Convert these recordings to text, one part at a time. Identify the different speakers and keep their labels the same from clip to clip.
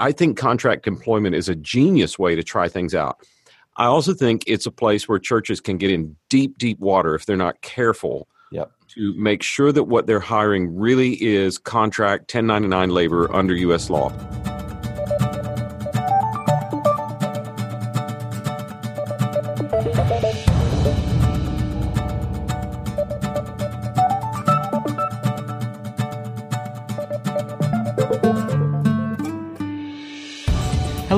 Speaker 1: I think contract employment is a genius way to try things out. I also think it's a place where churches can get in deep, deep water if they're not careful
Speaker 2: yep.
Speaker 1: to make sure that what they're hiring really is contract 1099 labor under U.S. law.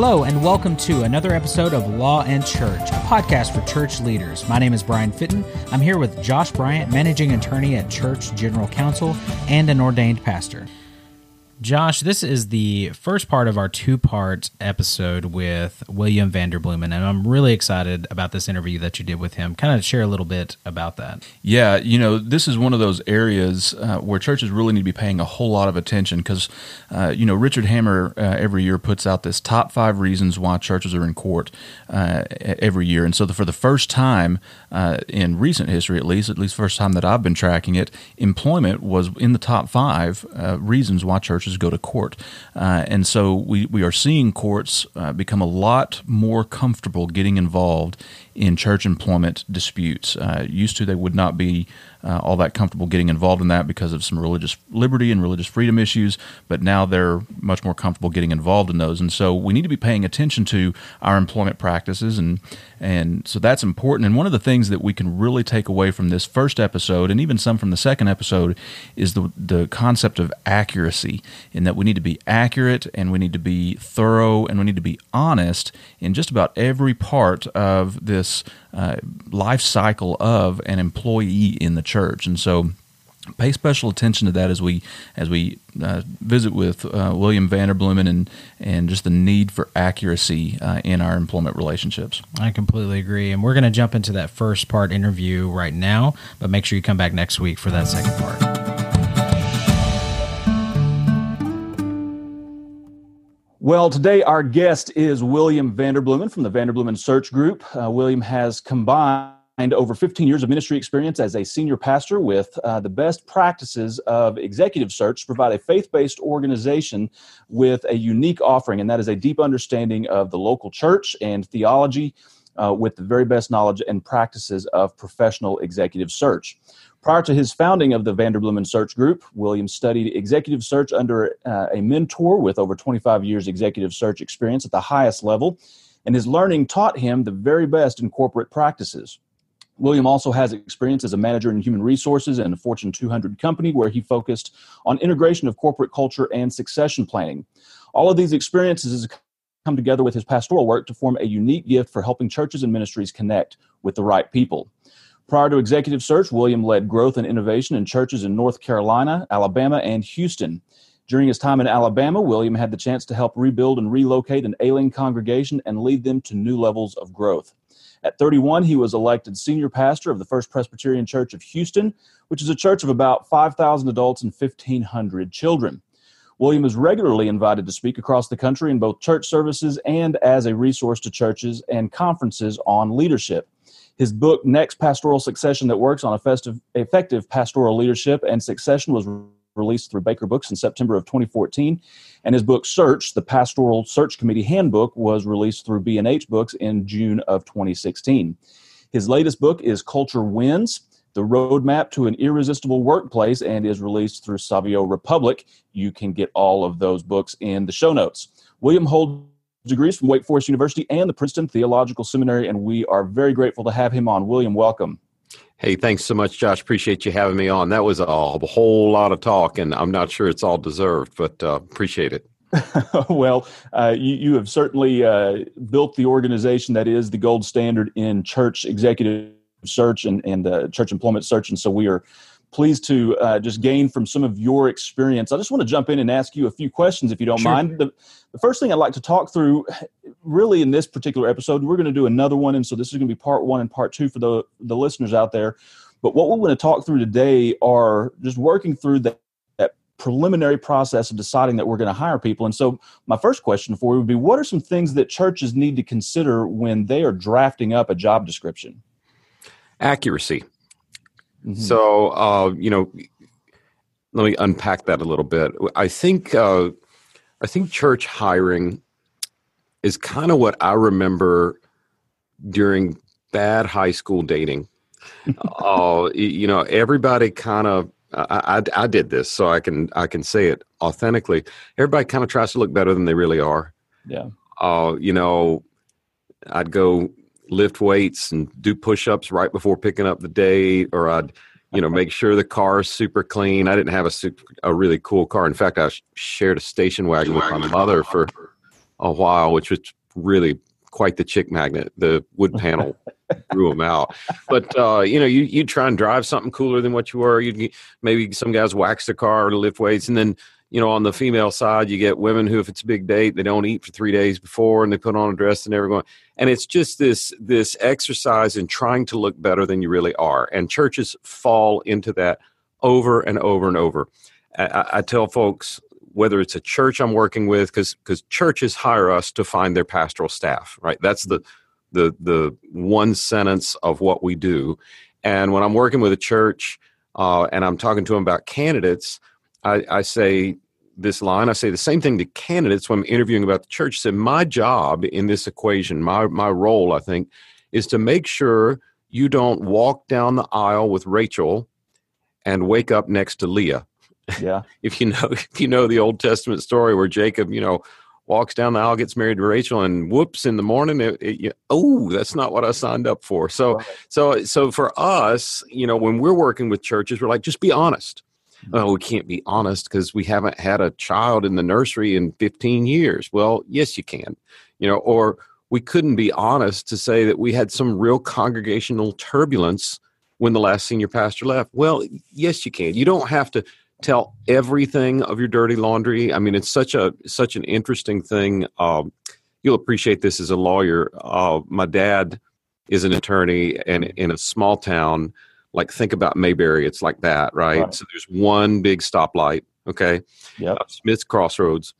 Speaker 3: Hello, and welcome to another episode of Law and Church, a podcast for church leaders. My name is Brian Fitton. I'm here with Josh Bryant, managing attorney at Church General Counsel and an ordained pastor. Josh, this is the first part of our two part episode with William Vanderbloemen, and I'm really excited about this interview that you did with him. Kind of share a little bit about that.
Speaker 4: Yeah, you know, this is one of those areas uh, where churches really need to be paying a whole lot of attention because, uh, you know, Richard Hammer uh, every year puts out this top five reasons why churches are in court uh, every year. And so, the, for the first time uh, in recent history, at least, at least first time that I've been tracking it, employment was in the top five uh, reasons why churches go to court. Uh, and so we, we are seeing courts uh, become a lot more comfortable getting involved in church employment disputes. Uh, used to, they would not be uh, all that comfortable getting involved in that because of some religious liberty and religious freedom issues, but now they're much more comfortable getting involved in those. And so we need to be paying attention to our employment practices, and and so that's important. And one of the things that we can really take away from this first episode, and even some from the second episode, is the the concept of accuracy, in that we need to be accurate and we need to be thorough and we need to be honest in just about every part of this uh, life cycle of an employee in the church. And so pay special attention to that as we as we uh, visit with uh, William Vanderbloemen and and just the need for accuracy uh, in our employment relationships.
Speaker 3: I completely agree, and we're going to jump into that first part interview right now. But make sure you come back next week for that second part.
Speaker 2: Well, today our guest is William Vanderbloemen from the Vanderbloemen Search Group. Uh, William has combined over 15 years of ministry experience as a senior pastor with uh, the best practices of executive search to provide a faith based organization with a unique offering, and that is a deep understanding of the local church and theology uh, with the very best knowledge and practices of professional executive search. Prior to his founding of the Vanderbloemen Search Group, Williams studied executive search under uh, a mentor with over 25 years executive search experience at the highest level, and his learning taught him the very best in corporate practices. William also has experience as a manager in human resources in a Fortune 200 company where he focused on integration of corporate culture and succession planning. All of these experiences come together with his pastoral work to form a unique gift for helping churches and ministries connect with the right people. Prior to executive search, William led growth and innovation in churches in North Carolina, Alabama, and Houston. During his time in Alabama, William had the chance to help rebuild and relocate an ailing congregation and lead them to new levels of growth. At 31, he was elected senior pastor of the First Presbyterian Church of Houston, which is a church of about 5,000 adults and 1,500 children. William is regularly invited to speak across the country in both church services and as a resource to churches and conferences on leadership. His book, Next Pastoral Succession That Works on Effective, Effective Pastoral Leadership and Succession, was released through Baker Books in September of 2014. And his book, Search, the Pastoral Search Committee Handbook, was released through B&H Books in June of 2016. His latest book is Culture Wins, the Roadmap to an Irresistible Workplace, and is released through Savio Republic. You can get all of those books in the show notes. William holds degrees from Wake Forest University and the Princeton Theological Seminary, and we are very grateful to have him on. William, welcome.
Speaker 1: Hey, thanks so much, Josh. Appreciate you having me on. That was a, whole lot of talk, and I'm not sure it's all deserved, but uh, appreciate it.
Speaker 2: well, uh, you, you, have certainly uh, built the organization that is the gold standard in church executive search and, and uh, church employment search. And so we are pleased to uh, just gain from some of your experience. I just want to jump in and ask you a few questions, if you don't sure. mind. The, the, first thing I'd like to talk through, really, in this particular episode, we're going to do another one, and so this is going to be part one and part two for the the listeners out there. But what we're going to talk through today are just working through that, that preliminary process of deciding that we're going to hire people. And so, my first question for you would be: What are some things that churches need to consider when they are drafting up a job description?
Speaker 1: Accuracy Mm-hmm. So, uh, you know, let me unpack that a little bit. I think uh, I think church hiring is kind of what I remember during bad high school dating. Uh, you know, everybody kind of I, I, I, did this, so I can I can say it authentically. Everybody kind of tries to look better than they really are.
Speaker 2: Yeah.
Speaker 1: Uh, you know, I'd go lift weights and do push-ups right before picking up the date, or I'd you know make sure the car is super clean. I didn't have a super, a really cool car. In fact, I shared a station wagon with my mother for a while, which was really quite the chick magnet. The wood panel threw them out. But uh, you know, you you try and drive something cooler than what you were. You maybe some guys wax the car to lift weights, and then you know on the female side, you get women who, if it's a big date, they don't eat for three days before, and they put on a dress and everyone. And it's just this this exercise in trying to look better than you really are, and churches fall into that over and over and over. I, I tell folks whether it's a church I'm working with, because because churches hire us to find their pastoral staff, right? That's the the the one sentence of what we do. And when I'm working with a church uh, and I'm talking to them about candidates, I, I say this line. I say the same thing to candidates when I'm interviewing about the church. I said my job in this equation, my my role, I think, is to make sure you don't walk down the aisle with Rachel and wake up next to Leah.
Speaker 2: Yeah.
Speaker 1: if you know if you know the Old Testament story where Jacob, you know, walks down the aisle, gets married to Rachel, and whoops, in the morning, it, it, oh, that's not what I signed up for. So, right. so, so for us, you know, when we're working with churches, we're like, just be honest. Oh, we can't be honest because we haven't had a child in the nursery in 15 years. Well, yes, you can, you know, or we couldn't be honest to say that we had some real congregational turbulence when the last senior pastor left. Well, yes, you can. You don't have to tell everything of your dirty laundry. I mean, it's such a such an interesting thing. Um, you'll appreciate this as a lawyer. Uh, my dad is an attorney, and in a small town, like think about Mayberry, it's like that, right? right. So there's one big stoplight. Okay.
Speaker 2: Yeah. Uh,
Speaker 1: Smith's Crossroads.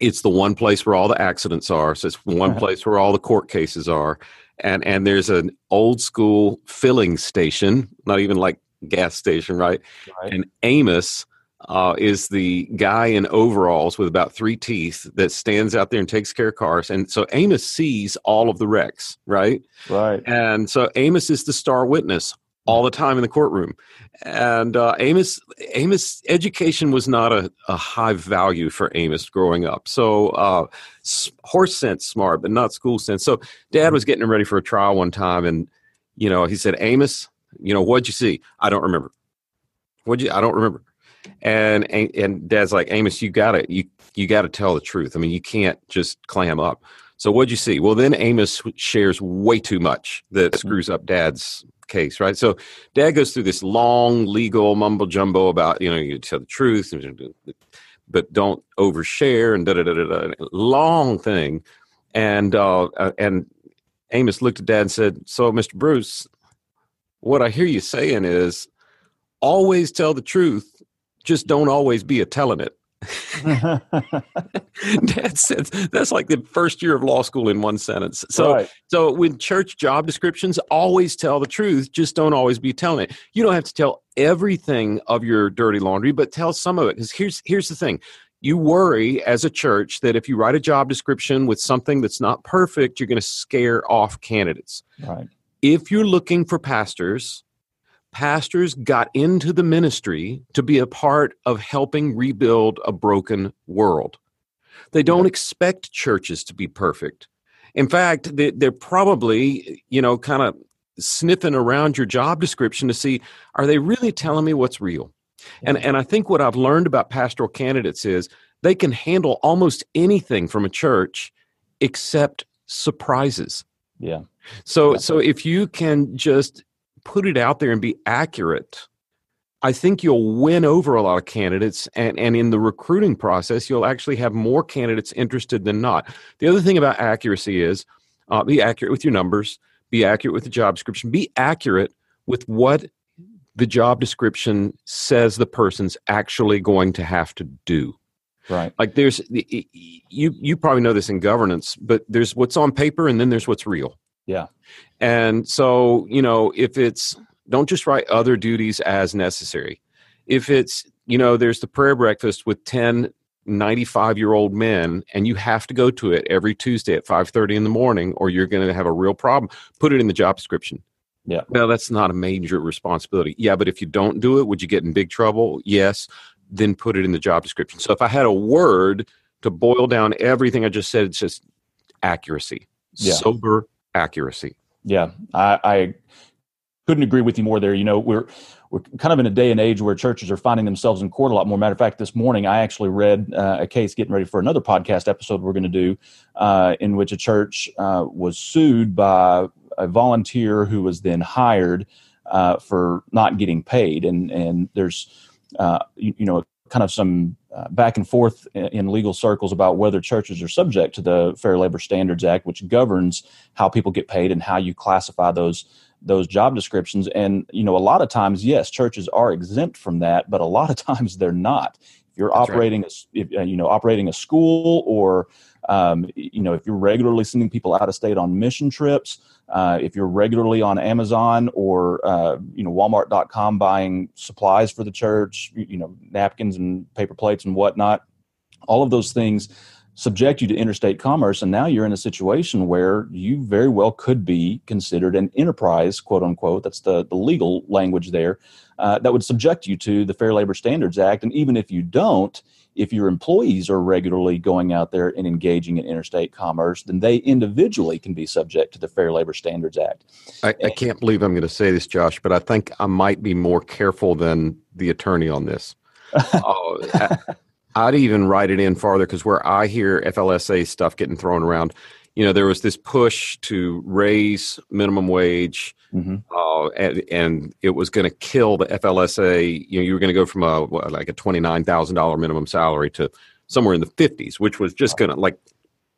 Speaker 1: It's the one place where all the accidents are. So it's one place where all the court cases are. And and there's an old school filling station, not even like gas station, right? right. And Amos uh, is the guy in overalls with about three teeth that stands out there and takes care of cars. And so Amos sees all of the wrecks, right?
Speaker 2: Right.
Speaker 1: And so Amos is the star witness all the time in the courtroom. And uh, Amos, Amos, education was not a, a, high value for Amos growing up. So uh, horse sense smart, but not school sense. So Dad was getting him ready for a trial one time, and you know he said, Amos, you know, what'd you see? I don't remember. What'd you? I don't remember. And and Dad's like, Amos, you gotta you you gotta tell the truth. I mean, you can't just clam up. So what'd you see? Well, then Amos shares way too much that mm-hmm. screws up Dad's case, right? So Dad goes through this long legal mumbo jumbo about you know you tell the truth, but don't overshare and da da da da. Long thing, and uh, uh, and Amos looked at Dad and said, "So, Mr. Bruce, what I hear you saying is always tell the truth, just don't always be a telling it. Dad said that's like the first year of law school in one sentence. So, right. so with church job descriptions, always tell the truth, just don't always be telling it. You don't have to tell everything of your dirty laundry, but tell some of it. Because here's here's the thing: you worry as a church that if you write a job description with something that's not perfect, you're going to scare off candidates.
Speaker 2: Right
Speaker 1: if you're looking for pastors, pastors got into the ministry to be a part of helping rebuild a broken world. They don't expect churches to be perfect. In fact, they're probably, you know, kind of sniffing around your job description to see are they really telling me what's real? And and I think what I've learned about pastoral candidates is they can handle almost anything from a church except surprises.
Speaker 2: Yeah.
Speaker 1: So so if you can just put it out there and be accurate, I think you'll win over a lot of candidates and, and in the recruiting process you'll actually have more candidates interested than not. The other thing about accuracy is uh, be accurate with your numbers, be accurate with the job description, be accurate with what the job description says the person's actually going to have to do.
Speaker 2: Right.
Speaker 1: Like there's you you probably know this in governance, but there's what's on paper and then there's what's real.
Speaker 2: Yeah.
Speaker 1: And so, you know, if it's don't just write other duties as necessary. If it's, you know, there's the prayer breakfast with 10 95 year old men and you have to go to it every tuesday at 5.30 in the morning or you're going to have a real problem put it in the job description.
Speaker 2: Yeah.
Speaker 1: Well that's not a major responsibility. Yeah but if you don't do it would you get in big trouble? Yes. Then put it in the job description. So if i had a word to boil down everything i just said it's just accuracy.
Speaker 2: Yeah.
Speaker 1: sober accuracy
Speaker 2: Yeah, I, I couldn't agree with you more there. You know, we're we're kind of in a day and age where churches are finding themselves in court a lot more. Matter of fact, this morning I actually read uh, a case getting ready for another podcast episode we're going to do, uh, in which a church uh, was sued by a volunteer who was then hired uh, for not getting paid, and and there's uh, you, you know kind of some uh, back and forth in, in legal circles about whether churches are subject to the Fair Labor Standards Act, which governs how people get paid and how you classify those those job descriptions. And you know, a lot of times, yes, churches are exempt from that, but a lot of times they're not. You're
Speaker 1: That's right.
Speaker 2: operating a s- if, uh, you know operating a school or um, you know if you're regularly sending people out of state on mission trips uh, if you're regularly on amazon or uh, you know walmart.com buying supplies for the church you you know napkins and paper plates and whatnot all of those things subject you to interstate commerce and now you're in a situation where you very well could be considered an enterprise quote unquote that's the, the legal language there uh, that would subject you to the fair labor standards act. And even if you don't if your employees are regularly going out there and engaging in interstate commerce then they individually can be subject to the fair labor standards act.
Speaker 1: I, I can't believe i'm going to say this josh but i think i might be more careful than the attorney on this. Oh, I- I'd even write it in farther because where I hear FLSA stuff getting thrown around, you know, there was this push to raise minimum wage,
Speaker 2: Mhm.
Speaker 1: uh, and, and it was going to kill the FLSA. You know, you were going to go from a what, like a twenty nine thousand dollar minimum salary to somewhere in the fifties, which was just going to like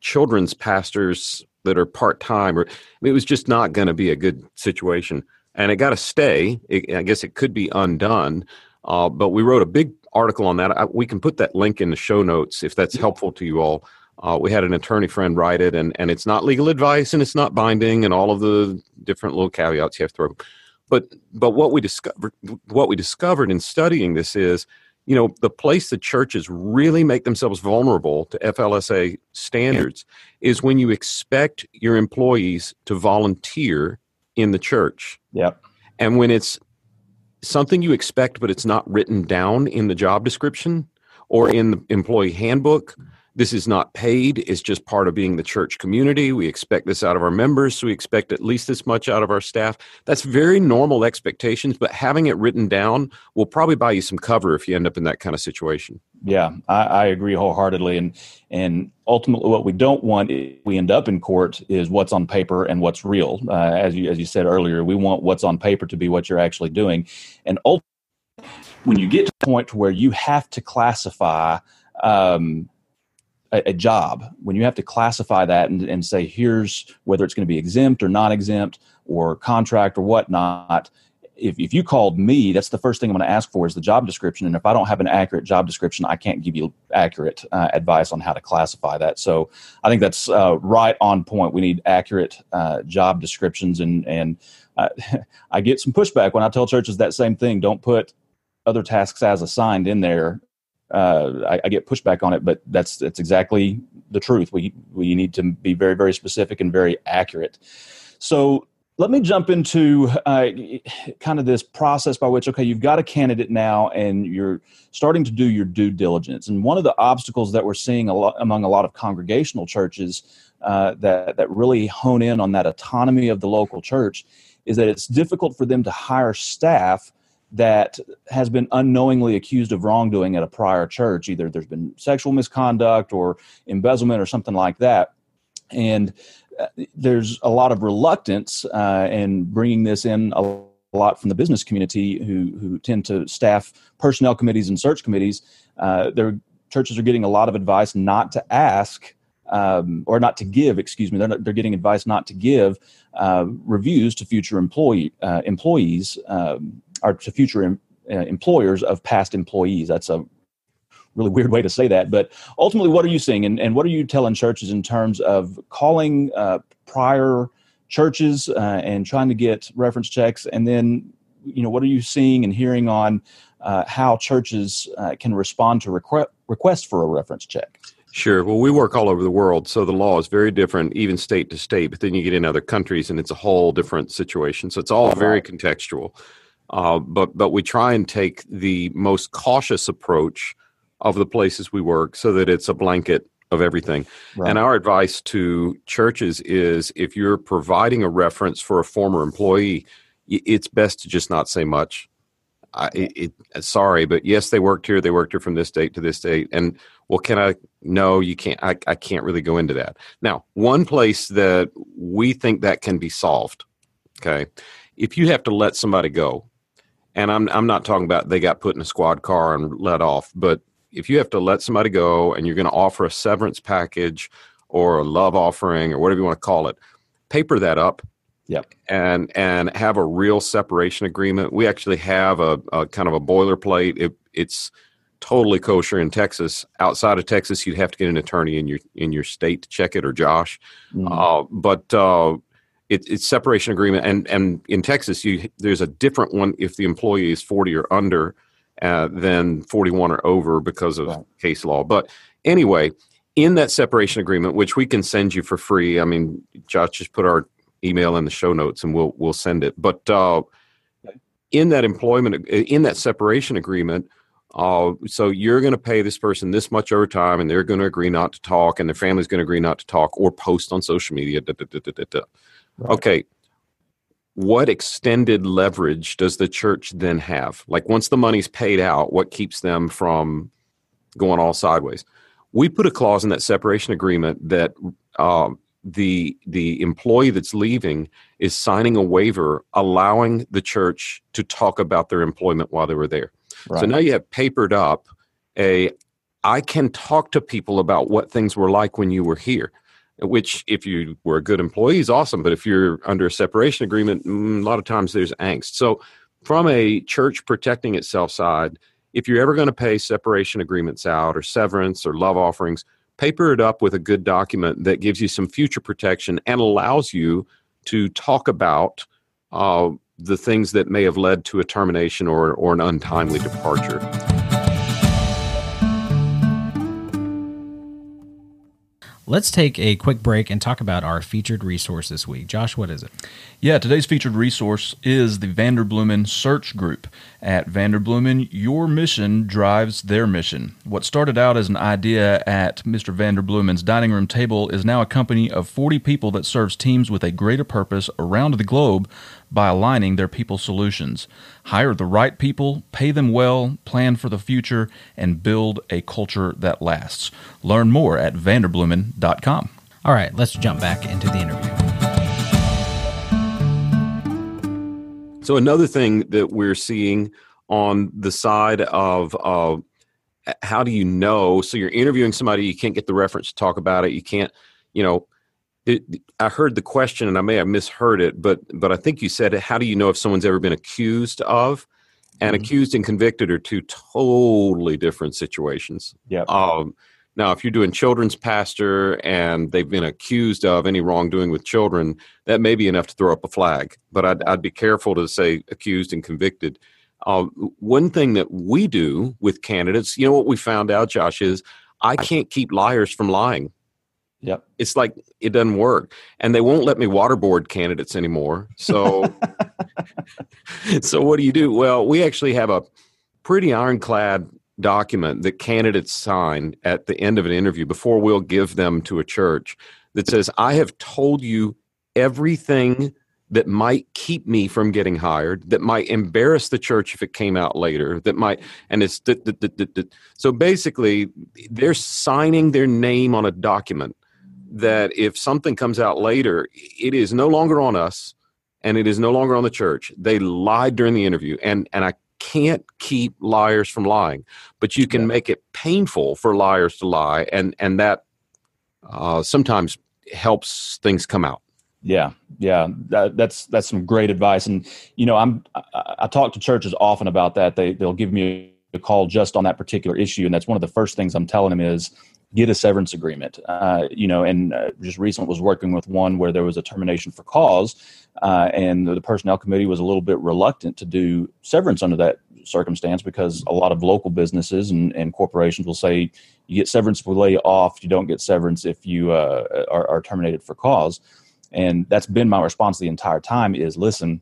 Speaker 1: children's pastors that are part time, or I mean, it was just not going to be a good situation. And it got to stay. It, I guess it could be undone. Uh, but we wrote a big article on that. I, we can put that link in the show notes if that's helpful to you all. Uh, we had an attorney friend write it, and, and it's not legal advice and it's not binding, and all of the different little caveats you have to throw. But but what we discovered what we discovered in studying this is, you know, the place the churches really make themselves vulnerable to FLSA standards is when you expect your employees to volunteer in the church.
Speaker 2: yep
Speaker 1: And when it's something you expect, but it's not written down in the job description or in the employee handbook, this is not paid. It's just part of being the church community. We expect this out of our members, so we expect at least this much out of our staff. That's very normal expectations, but having it written down will probably buy you some cover if you end up in that kind of situation.
Speaker 2: Yeah, I, I agree wholeheartedly, and and ultimately, what we don't want if we end up in court is what's on paper and what's real. Uh, as you as you said earlier, we want what's on paper to be what you're actually doing, and ultimately, when you get to the point where you have to classify um, a, a job, when you have to classify that and, and say here's whether it's going to be exempt or non exempt or contract or whatnot, if, if you called me, that's the first thing I'm going to ask for is the job description. And if I don't have an accurate job description, I can't give you accurate uh, advice on how to classify that. So I think that's uh, right on point. We need accurate uh, job descriptions. And, and uh, I get some pushback when I tell churches that same thing. Don't put other tasks as assigned in there. Uh, I, I get pushback on it, but that's that's exactly the truth. We we need to be very very specific and very accurate. So let me jump into uh, kind of this process by which okay you've got a candidate now and you're starting to do your due diligence and one of the obstacles that we're seeing a lot among a lot of congregational churches uh, that that really hone in on that autonomy of the local church is that it's difficult for them to hire staff that has been unknowingly accused of wrongdoing at a prior church either there's been sexual misconduct or embezzlement or something like that and uh, there's a lot of reluctance uh, in bringing this in a lot from the business community who who tend to staff personnel committees and search committees. Uh, their churches are getting a lot of advice not to ask um, or not to give. Excuse me, they're not, they're getting advice not to give uh, reviews to future employee uh, employees um, or to future em, uh, employers of past employees. That's a really weird way to say that. But ultimately, what are you seeing, and, and what are you telling churches in terms of calling uh, prior churches uh, and trying to get reference checks, and then you know what are you seeing and hearing on uh, how churches uh, can respond to requ- request for a reference check?
Speaker 1: Sure. Well, we work all over the world, so the law is very different, even state to state. But then you get in other countries, and it's a whole different situation. So it's all very contextual. Uh, but but we try and take the most cautious approach of the places we work, so that it's a blanket of everything. Right. And our advice to churches is, if you're providing a reference for a former employee, it's best to just not say much. I, it, sorry, but yes, they worked here. They worked here from this date to this date. And well, can I? No, you can't. I, I can't really go into that. Now, one place that we think that can be solved, okay, if you have to let somebody go, and I'm I'm not talking about they got put in a squad car and let off, but if you have to let somebody go and you're going to offer a severance package or a love offering or whatever you want to call it, paper that up
Speaker 2: Yep.
Speaker 1: And and have a real separation agreement. We actually have a, a kind of a boilerplate. It, it's totally kosher in Texas. Outside of Texas, you'd have to get an attorney in your in your state to check it, or Josh. Mm-hmm. Uh, but uh, it, it's separation agreement, and and in Texas, you there's a different one if the employee is forty or under uh, than forty one or over because of right. case law. But anyway, in that separation agreement, which we can send you for free. I mean, Josh just put our email in the show notes and we'll we'll send it. But uh, in that employment, in that separation agreement, uh, so you're going to pay this person this much overtime, and they're going to agree not to talk, and their family's going to agree not to talk or post on social media. Da, da, da, right. Okay. What extended leverage does the church then have? Like once the money's paid out, what keeps them from going all sideways? We put a clause in that separation agreement that um, the the employee that's leaving is signing a waiver allowing the church to talk about their employment while they were there. Right. So now you have papered up a I can talk to people about what things were like when you were here. Which, if you were a good employee, is awesome. But if you're under a separation agreement, mm, a lot of times there's angst. So, from a church protecting itself side, if you're ever going to pay separation agreements out or severance or love offerings, paper it up with a good document that gives you some future protection and allows you to talk about uh, the things that may have led to a termination or, or an untimely departure.
Speaker 3: Let's take a quick break and talk about our featured resource this week. Josh, what is it?
Speaker 4: Yeah, today's featured resource is the Vanderbloemen Search Group. At Vanderbloemen, your mission drives their mission. What started out as an idea at Mr. Vanderbloemen's dining room table is now a company of 40 people that serves teams with a greater purpose around the globe by aligning their people solutions. Hire the right people, pay them well, plan for the future, and build a culture that lasts. Learn more at vanderbloemen.com.
Speaker 3: All right, let's jump back into the interview.
Speaker 1: So, another thing that we're seeing on the side of uh, how do you know? So, you're interviewing somebody, you can't get the reference to talk about it, you can't, you know, it, I heard the question and I may have misheard it, but but I think you said, "How do you know if someone's ever been accused of?" And mm-hmm. accused and convicted are two totally different situations.
Speaker 2: Yeah.
Speaker 1: Um, now, if you're doing children's pastor and they've been accused of any wrongdoing with children, that may be enough to throw up a flag. But I'd, I'd be careful to say accused and convicted. Uh, one thing that we do with candidates, you know what we found out, Josh, is I can't keep liars from lying.
Speaker 2: Yep.
Speaker 1: It's like it doesn't work. And they won't let me waterboard candidates anymore. So so what do you do? Well, we actually have a pretty ironclad document that candidates sign at the end of an interview before we'll give them to a church that says, I have told you everything that might keep me from getting hired, that might embarrass the church if it came out later, that might, and it's, so basically, they're signing their name on a document that if something comes out later, it is no longer on us and it is no longer on the church. They lied during the interview, and and I can't keep liars from lying, but you can yeah. make it painful for liars to lie, and and that uh, sometimes helps things come out.
Speaker 2: Yeah, yeah, that, that's that's some great advice, and you know, I'm I, I, talk to churches often about that. They they'll give me a call just on that particular issue, and that's one of the first things I'm telling them is get a severance agreement. Uh, you know, and uh, just recently was working with one where there was a termination for cause, uh, and the personnel committee was a little bit reluctant to do severance under that circumstance because a lot of local businesses and, and corporations will say you get severance if we lay you off, you don't get severance if you uh, are, are terminated for cause. And that's been my response the entire time is listen,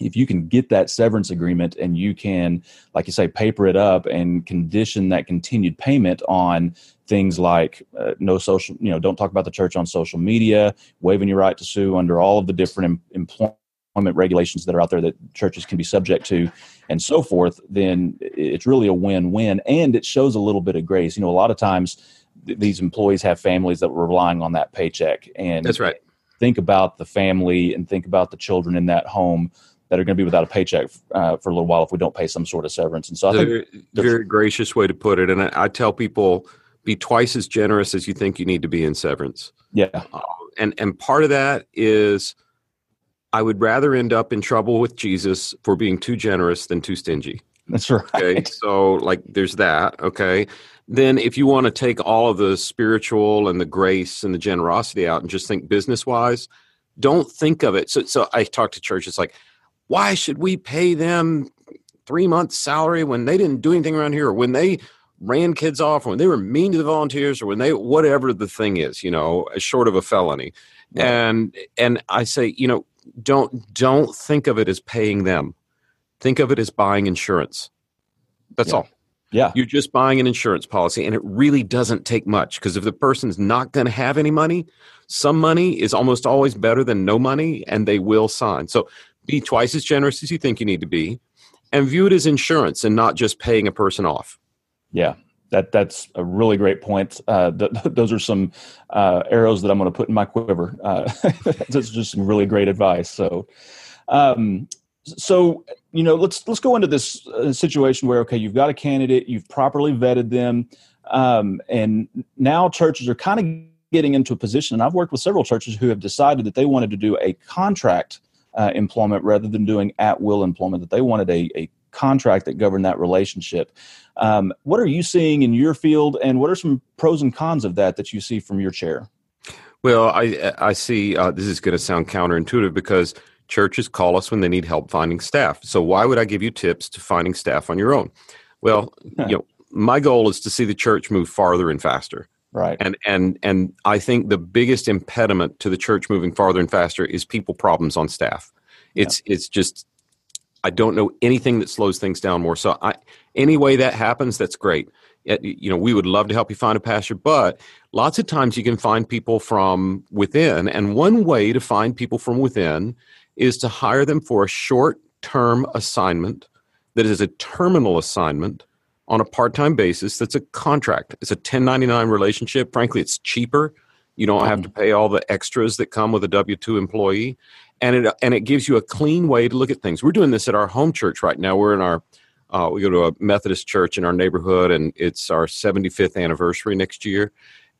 Speaker 2: if you can get that severance agreement and you can, like you say, paper it up and condition that continued payment on things like uh, no social, you know, don't talk about the church on social media, waiving your right to sue under all of the different em- employment regulations that are out there that churches can be subject to and so forth, then it's really a win win. And it shows a little bit of grace. You know, a lot of times th- these employees have families that were relying on that paycheck. And
Speaker 1: that's right.
Speaker 2: Think about the family and think about the children in that home that are going to be without a paycheck uh, for a little while if we don't pay some sort of severance. And so I think
Speaker 1: very, very gracious way to put it. And I, I, tell people be twice as generous as you think you need to be in severance.
Speaker 2: Yeah.
Speaker 1: Uh, and and part of that is I would rather end up in trouble with Jesus for being too generous than too stingy.
Speaker 2: That's right.
Speaker 1: Okay. So like there's that. Okay. Then if you want to take all of the spiritual and the grace and the generosity out and just think business wise, don't think of it. So so I talk to churches like why should we pay them three months salary when they didn't do anything around here or when they ran kids off or when they were mean to the volunteers or when they whatever the thing is you know short of a felony? Right. and and i say you know don't don't think of it as paying them. Think of it as buying insurance. That's
Speaker 2: yeah.
Speaker 1: all.
Speaker 2: Yeah.
Speaker 1: You're just buying an insurance policy and it really doesn't take much because if the person's not going to have any money some money is almost always better than no money and they will sign. So be twice as generous as you think you need to be, and view it as insurance and not just paying a person off.
Speaker 2: Yeah, that that's a really great point. Uh, th- those are some uh, arrows that I'm going to put in my quiver. Uh, that's just some really great advice. So, um, so you know, let's let's go into this uh, situation where okay, you've got a candidate, you've properly vetted them, um, and now churches are kind of getting into a position. And I've worked with several churches who have decided that they wanted to do a contract uh, employment rather than doing at will employment, that they wanted a, a contract that governed that relationship. Um, what are you seeing in your field, and what are some pros and cons of that that you see from your chair?
Speaker 1: Well, I I see. Uh, this is going to sound counterintuitive because churches call us when they need help finding staff. So why would I give you tips to finding staff on your own? Well, you know, my goal is to see the church move farther and faster.
Speaker 2: Right.
Speaker 1: And and and I think the biggest impediment to the church moving farther and faster is people problems on staff. It's yeah. it's just I don't know anything that slows things down more. So I any way that happens, that's great. You know, we would love to help you find a pastor, but lots of times you can find people from within. And one way to find people from within is to hire them for a short term assignment that is a terminal assignment on a part-time basis that's a contract. It's a 1099 relationship. Frankly it's cheaper. You don't have to pay all the extras that come with a w2 employee. And it and it gives you a clean way to look at things. We're doing this at our home church right now. We're in our uh, we go to a methodist church in our neighborhood and it's our 75th anniversary next year.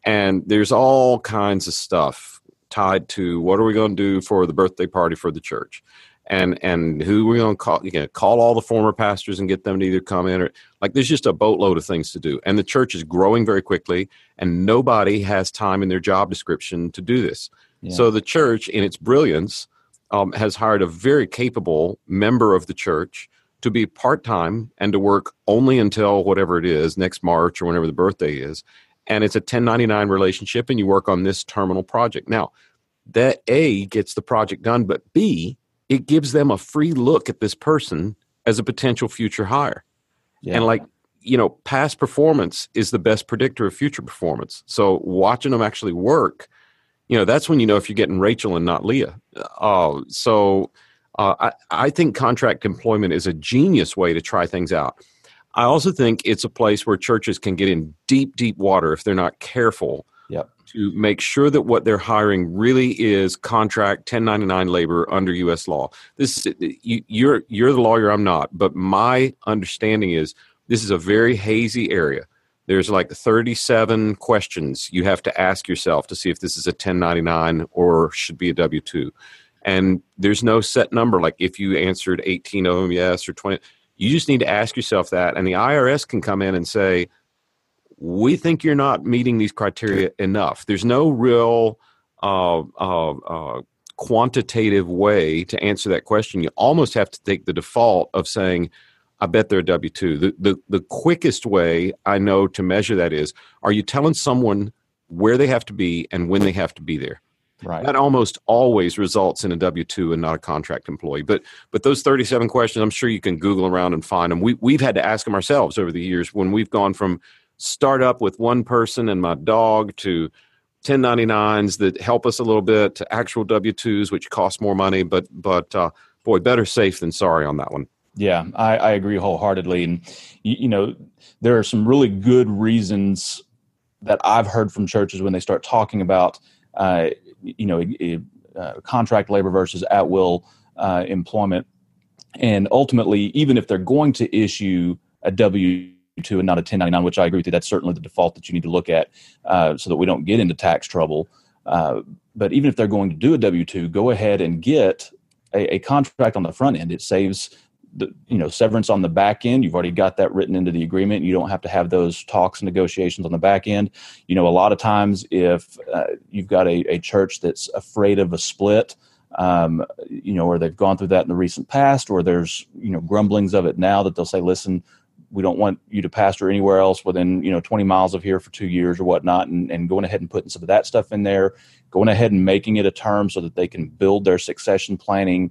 Speaker 1: And there's all kinds of stuff tied to what are we going to do for the birthday party for the church and and who we're going to call you know call all the former pastors and get them to either come in or like there's just a boatload of things to do. And the church is growing very quickly and nobody has time in their job description to do this. Yeah. so the church in its brilliance um, has hired a very capable member of the church to be part-time and to work only until whatever it is next march or whenever the birthday is. And it's a 1099 relationship and you work on this terminal project. Now that a gets the project done but b it gives them a free look at this person as a potential future hire. Yeah. And like, you know, past performance is the best predictor of future performance. So watching them actually work, you know, that's when you know if you're getting Rachel and not Leah. Uh, so uh, I, I think contract employment is a genius way to try things out. I also think it's a place where churches can get in deep, deep water if they're not careful
Speaker 2: yep
Speaker 1: to make sure that what they're hiring really is contract 1099 labor under U.S. law. This you, you're you're the lawyer, I'm not, but my understanding is this is a very hazy area. There's like 37 questions you have to ask yourself to see if this is a 1099 or should be a W 2. And there's no set number. Like if you answered 18 of them yes or 20, You just need to ask yourself that. And the IRS can come in and say, we think you're not meeting these criteria enough. There's no real uh, uh, uh, quantitative way to answer that question. You almost have to take the default of saying, I bet they're a W 2. The, the, the quickest way I know to measure that is are you telling someone where they have to be and when they have to be there?
Speaker 2: Right.
Speaker 1: That almost always results in a W two and not a contract employee. But but those thirty seven questions, I'm sure you can Google around and find them. We we've had to ask them ourselves over the years when we've gone from startup with one person and my dog to 1099s that help us a little bit to actual W2s, which cost more money. But, but uh, boy, better safe than sorry on that one.
Speaker 2: Yeah, I, I agree wholeheartedly. And, you, you, know, there are some really good reasons that I've heard from churches when they start talking about, uh, you know, uh, contract labor versus at will uh, employment. And ultimately, even if they're going to issue a W 2 and not a 1099, which I agree with you. That's certainly the default that you need to look at uh, so that we don't get into tax trouble. Uh, but even if they're going to do a W 2, go ahead and get a, a, contract on the front end. It saves the you know severance on the back end. You've already got that written into the agreement. You don't have to have those talks and negotiations on the back end. You know, a lot of times if uh, you've got a, a church that's afraid of a split, um, you know, or they've gone through that in the recent past, or there's you know grumblings of it now that they'll say, listen, we don't want you to pastor anywhere else within you know 20 miles of here for two years or whatnot and, and going ahead and putting some of that stuff in there going ahead and making it a term so that they can build their succession planning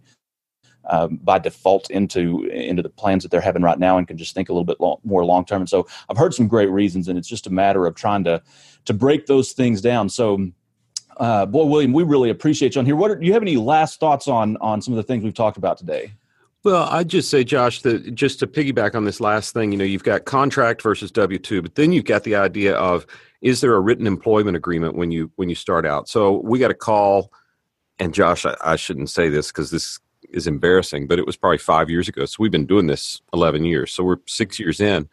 Speaker 2: um, by default into into the plans that they're having right now and can just think a little bit long, more long term and so i've heard some great reasons and it's just a matter of trying to to break those things down. So uh, boy william we really appreciate you on here. What are, do you have any last thoughts on on some of the things we've talked about today
Speaker 1: well, I'd just say, Josh, that just to piggyback on this last thing, you know, you've got contract versus W two, but then you've got the idea of is there a written employment agreement when you when you start out? So we got a call, and Josh, I, I shouldn't say this because this is embarrassing, but it was probably five years ago. So we've been doing this eleven years, so we're six years in,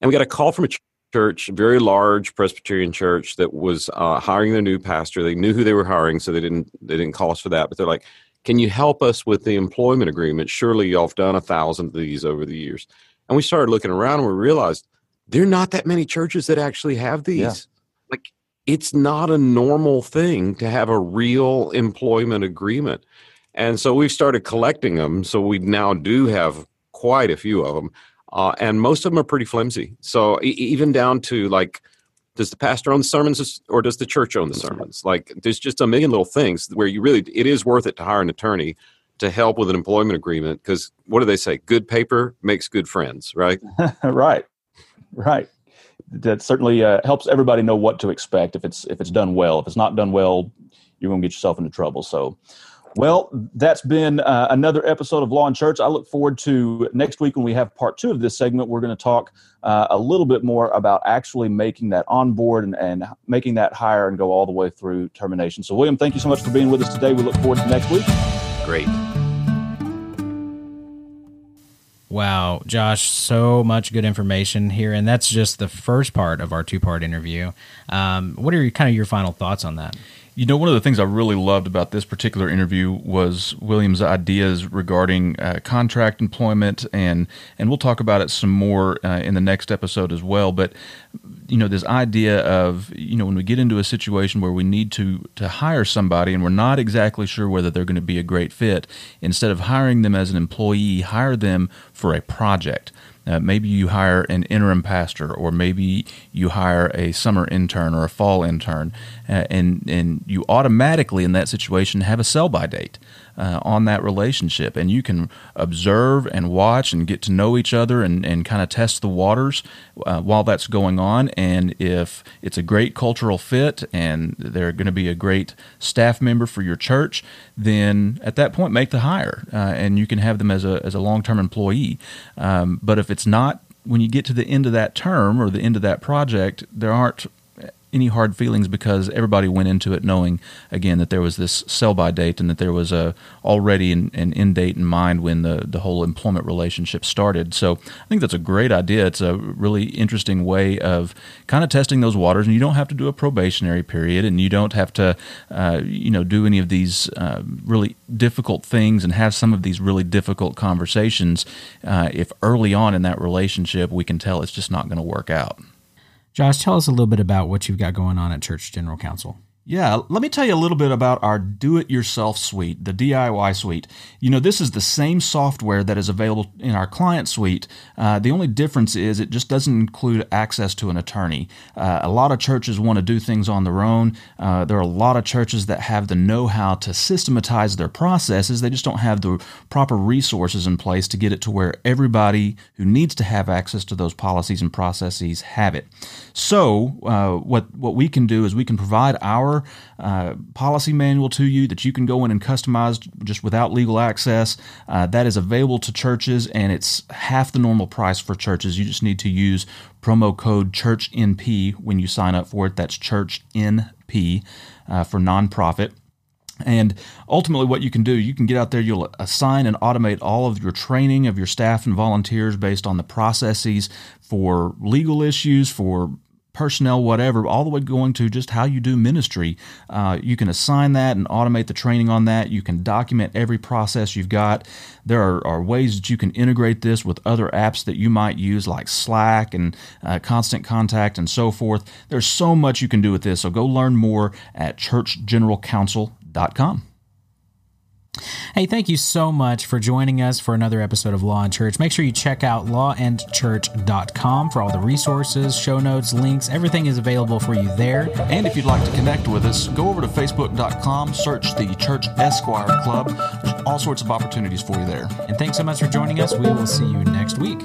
Speaker 1: and we got a call from a church, very large Presbyterian church that was uh, hiring their new pastor. They knew who they were hiring, so they didn't they didn't call us for that, but they're like can you help us with the employment agreement? Surely y'all have done a thousand of these over the years. And we started looking around and we realized there are not that many churches that actually have these. Yeah. Like it's not a normal thing to have a real employment agreement. And so we've started collecting them. So we now do have quite a few of them. Uh, and most of them are pretty flimsy. So e- even down to like does the pastor own the sermons or does the church own the sermons? Like there's just a million little things where you really it is worth it to hire an attorney to help with an employment agreement because what do they say? Good paper makes good friends, right?
Speaker 2: right, right. That certainly uh, helps everybody know what to expect if it's if it's done well. If it's not done well, you're going to get yourself into trouble. So, well, that's been uh, another episode of Law and Church. I look forward to next week when we have part two of this segment. We're going to talk uh, a little bit more about actually making that on board and, and making that hire and go all the way through termination. So, William, thank you so much for being with us today. We look forward to next week.
Speaker 1: Great.
Speaker 3: Wow, Josh, so much good information here, and that's just the first part of our two-part interview. Um, what are your, kind of your final thoughts on that?
Speaker 4: You know, one of the things I really loved about this particular interview was William's ideas regarding uh, contract employment, and and we'll talk about it some more uh, in the next episode as well. But you know, this idea of you know when we get into a situation where we need to to hire somebody and we're not exactly sure whether they're going to be a great fit, instead of hiring them as an employee, hire them for a project. Uh, maybe you hire an interim pastor, or maybe you hire a summer intern or a fall intern, uh, and and you automatically in that situation have a sell by date uh, on that relationship. And you can observe and watch and get to know each other and, and kind of test the waters uh, while that's going on. And if it's a great cultural fit and they're going to be a great staff member for your church, then at that point, make the hire uh, and you can have them as a, as a long term employee. Um, but if it's not, when you get to the end of that term or the end of that project, there aren't
Speaker 2: any hard feelings because everybody went into it knowing again that there was this sell by date and that there was a already an, an end date in mind when the the whole employment relationship started. So I think that's a great idea. It's a really interesting way of kind of testing those waters, and you don't have to do a probationary period, and you don't have to uh, you know do any of these uh, really difficult things and have some of these really difficult conversations uh, if early on in that relationship we can tell it's just not going to work out.
Speaker 3: Josh, tell us a little bit about what you've got going on at Church General Counsel.
Speaker 2: Yeah, let me tell you a little bit about our do it yourself suite, the DIY suite. You know, this is the same software that is available in our client suite. Uh, the only difference is it just doesn't include access to an attorney. Uh, a lot of churches want to do things on their own. Uh, there are a lot of churches that have the know how to systematize their processes, they just don't have the proper resources in place to get it to where everybody who needs to have access to those policies and processes have it. So, uh, what, what we can do is we can provide our uh, policy manual to you that you can go in and customize just without legal access. Uh, that is available to churches, and it's half the normal price for churches. You just need to use promo code ChurchNP when you sign up for it. That's ChurchNP uh, for nonprofit. And ultimately, what you can do, you can get out there, you'll assign and automate all of your training of your staff and volunteers based on the processes for legal issues, for personnel, whatever, all the way going to just how you do ministry. Uh, you can assign that and automate the training on that. You can document every process you've got. There are, are ways that you can integrate this with other apps that you might use, like Slack and uh, Constant Contact and so forth. There's so much you can do with this. So go learn more at churchgeneralcounsel.com.
Speaker 3: Hey, thank you so much for joining us for another episode of Law and Church. Make sure you check out lawandchurch.com for all the resources, show notes, links. Everything is available for you there.
Speaker 2: And if you'd like to connect with us, go over to facebook.com, search the Church Esquire Club. There's all sorts of opportunities for you there.
Speaker 3: And thanks so much for joining us. We will see you next week.